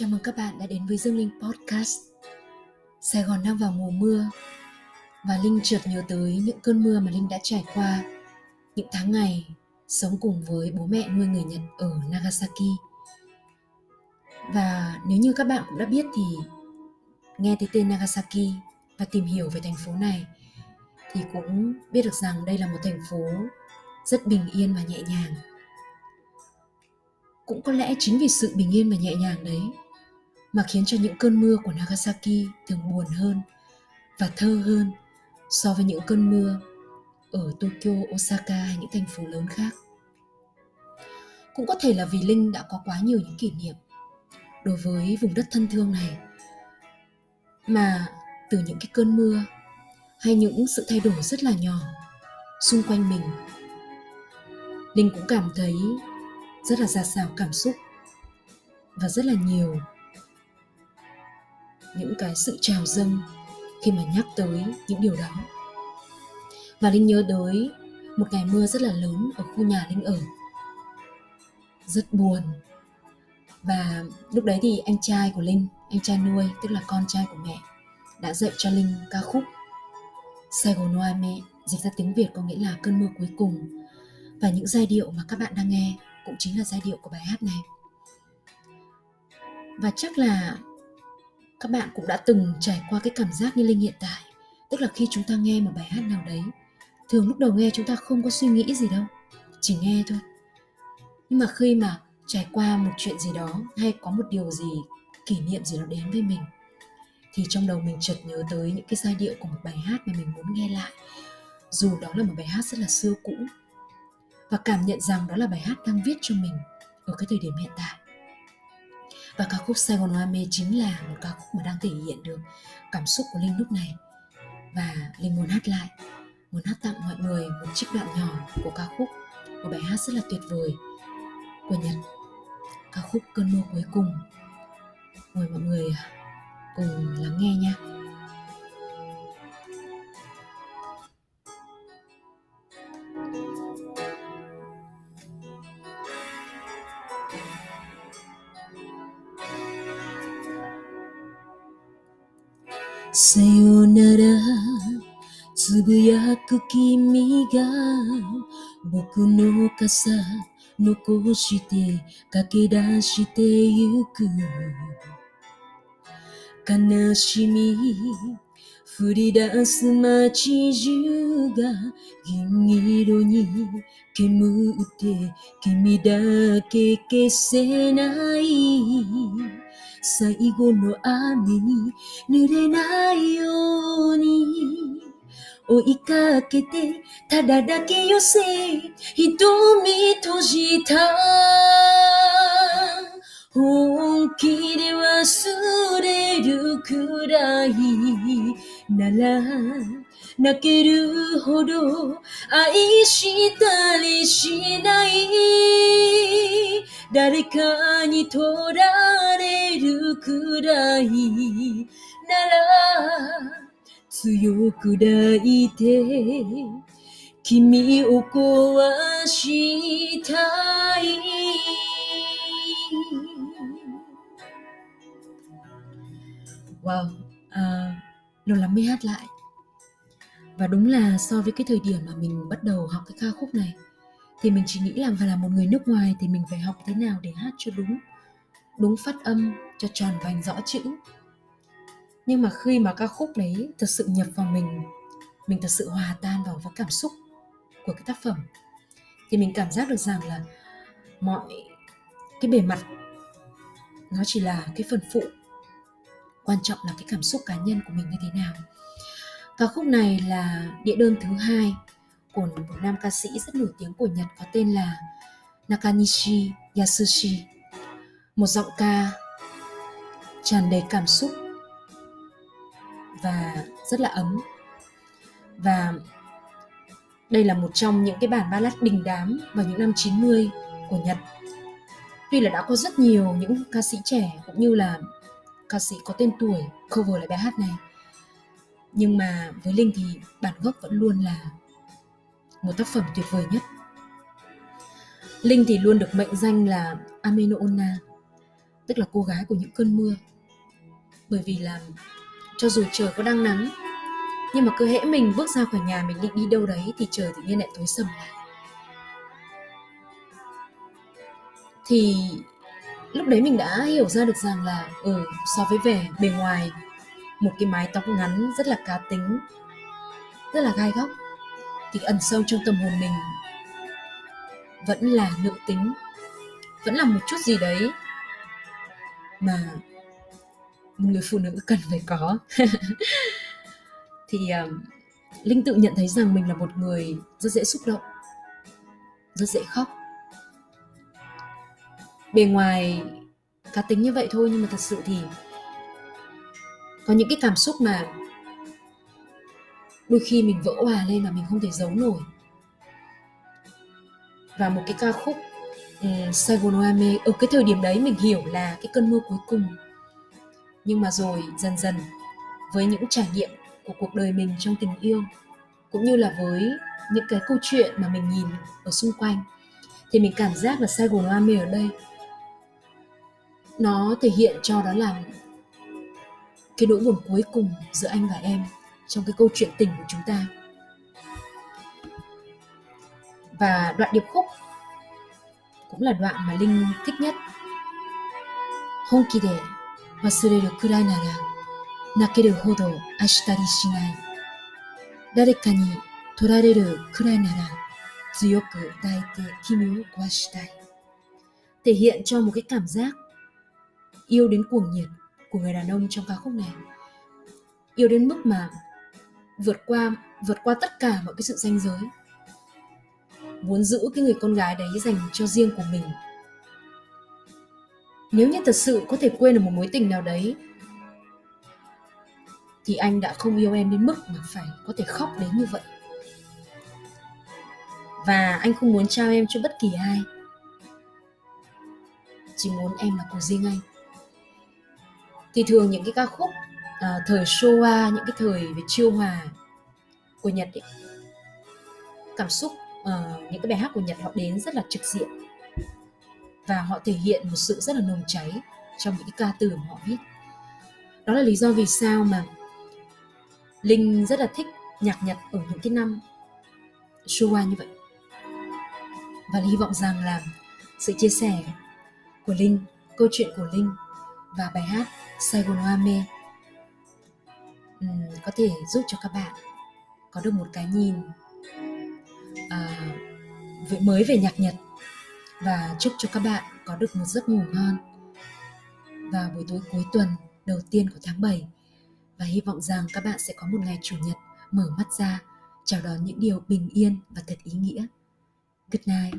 Chào mừng các bạn đã đến với Dương Linh Podcast. Sài Gòn đang vào mùa mưa và Linh chợt nhớ tới những cơn mưa mà Linh đã trải qua những tháng ngày sống cùng với bố mẹ nuôi người Nhật ở Nagasaki. Và nếu như các bạn cũng đã biết thì nghe tới tên Nagasaki và tìm hiểu về thành phố này thì cũng biết được rằng đây là một thành phố rất bình yên và nhẹ nhàng cũng có lẽ chính vì sự bình yên và nhẹ nhàng đấy mà khiến cho những cơn mưa của Nagasaki thường buồn hơn và thơ hơn so với những cơn mưa ở Tokyo, Osaka hay những thành phố lớn khác. Cũng có thể là vì Linh đã có quá nhiều những kỷ niệm đối với vùng đất thân thương này mà từ những cái cơn mưa hay những sự thay đổi rất là nhỏ xung quanh mình linh cũng cảm thấy rất là giạt rào cảm xúc và rất là nhiều những cái sự trào dâng khi mà nhắc tới những điều đó. Và linh nhớ tới một ngày mưa rất là lớn ở khu nhà linh ở. Rất buồn. Và lúc đấy thì anh trai của linh, anh trai nuôi, tức là con trai của mẹ, đã dạy cho linh ca khúc Saigon Noa mẹ, dịch ra tiếng Việt có nghĩa là cơn mưa cuối cùng. Và những giai điệu mà các bạn đang nghe cũng chính là giai điệu của bài hát này. Và chắc là các bạn cũng đã từng trải qua cái cảm giác như linh hiện tại, tức là khi chúng ta nghe một bài hát nào đấy, thường lúc đầu nghe chúng ta không có suy nghĩ gì đâu, chỉ nghe thôi. Nhưng mà khi mà trải qua một chuyện gì đó hay có một điều gì, kỷ niệm gì đó đến với mình, thì trong đầu mình chợt nhớ tới những cái giai điệu của một bài hát mà mình muốn nghe lại. Dù đó là một bài hát rất là xưa cũ, và cảm nhận rằng đó là bài hát đang viết cho mình ở cái thời điểm hiện tại và ca khúc Sài Gòn Hoa Mê chính là một ca khúc mà đang thể hiện được cảm xúc của Linh lúc này. Và Linh muốn hát lại, muốn hát tặng mọi người một trích đoạn nhỏ của ca khúc, một bài hát rất là tuyệt vời của Nhật. Ca khúc cơn mưa cuối cùng. Mời mọi người cùng lắng nghe nha. さよなら。つぶやく君が僕の傘残して駆け出してゆく。悲しみ降り出す街中が銀色に煙って君だけ消せない。最後の雨に濡れないように。追いかけてただだけ寄せ瞳閉じた。本気で忘れるくらいなら泣けるほど愛したりしない誰かに取られるくらいなら強く抱いて君を壊したい。Wow, à, lâu lắm mới hát lại. Và đúng là so với cái thời điểm mà mình bắt đầu học cái ca khúc này Thì mình chỉ nghĩ là phải là một người nước ngoài thì mình phải học thế nào để hát cho đúng Đúng phát âm, cho tròn vành rõ chữ. Nhưng mà khi mà ca khúc đấy thật sự nhập vào mình Mình thật sự hòa tan vào với cảm xúc của cái tác phẩm Thì mình cảm giác được rằng là mọi cái bề mặt nó chỉ là cái phần phụ quan trọng là cái cảm xúc cá nhân của mình như thế nào. Ca khúc này là địa đơn thứ hai của một nam ca sĩ rất nổi tiếng của Nhật có tên là Nakanishi Yasushi. Một giọng ca tràn đầy cảm xúc và rất là ấm. Và đây là một trong những cái bản ballad đình đám vào những năm 90 của Nhật. Tuy là đã có rất nhiều những ca sĩ trẻ cũng như là ca sĩ có tên tuổi, cover lại bài hát này. Nhưng mà với linh thì bản gốc vẫn luôn là một tác phẩm tuyệt vời nhất. Linh thì luôn được mệnh danh là ameno tức là cô gái của những cơn mưa. Bởi vì là cho dù trời có đang nắng, nhưng mà cứ hễ mình bước ra khỏi nhà mình định đi đâu đấy thì trời tự nhiên lại tối sầm lại. Thì lúc đấy mình đã hiểu ra được rằng là ừ so với vẻ bề ngoài một cái mái tóc ngắn rất là cá tính rất là gai góc thì ẩn sâu trong tâm hồn mình vẫn là nữ tính vẫn là một chút gì đấy mà người phụ nữ cần phải có. Thì um, linh tự nhận thấy rằng mình là một người rất dễ xúc động rất dễ khóc bề ngoài cá tính như vậy thôi nhưng mà thật sự thì có những cái cảm xúc mà đôi khi mình vỡ hòa lên mà mình không thể giấu nổi. Và một cái ca khúc um, Saigon Ame ở cái thời điểm đấy mình hiểu là cái cơn mưa cuối cùng. Nhưng mà rồi dần dần với những trải nghiệm của cuộc đời mình trong tình yêu cũng như là với những cái câu chuyện mà mình nhìn ở xung quanh thì mình cảm giác là Saigon Ame ở đây nó thể hiện cho đó là cái nỗi buồn cuối cùng giữa anh và em trong cái câu chuyện tình của chúng ta. Và đoạn điệp khúc cũng là đoạn mà linh thích nhất. Honki de wasureru kurai nara nakeru hodo ashita ni shinai. Dareka ni torareru kurai nara tsuyoku daite kimi o kawashitai thể hiện cho một cái cảm giác yêu đến cuồng nhiệt của người đàn ông trong ca khúc này. Yêu đến mức mà vượt qua vượt qua tất cả mọi cái sự danh giới. Muốn giữ cái người con gái đấy dành cho riêng của mình. Nếu như thật sự có thể quên được một mối tình nào đấy, thì anh đã không yêu em đến mức mà phải có thể khóc đến như vậy. Và anh không muốn trao em cho bất kỳ ai. Chỉ muốn em là của riêng anh thì thường những cái ca khúc à, thời Showa những cái thời về chiêu hòa của Nhật ấy, cảm xúc uh, những cái bài hát của Nhật họ đến rất là trực diện và họ thể hiện một sự rất là nồng cháy trong những cái ca từ mà họ viết. Đó là lý do vì sao mà linh rất là thích nhạc nhật ở những cái năm Showa như vậy. Và hy vọng rằng là sự chia sẻ của linh câu chuyện của linh và bài hát Saigon Mê uhm, có thể giúp cho các bạn có được một cái nhìn à, mới về nhạc Nhật và chúc cho các bạn có được một giấc ngủ ngon vào buổi tối cuối tuần đầu tiên của tháng 7 và hy vọng rằng các bạn sẽ có một ngày chủ nhật mở mắt ra chào đón những điều bình yên và thật ý nghĩa. Good night.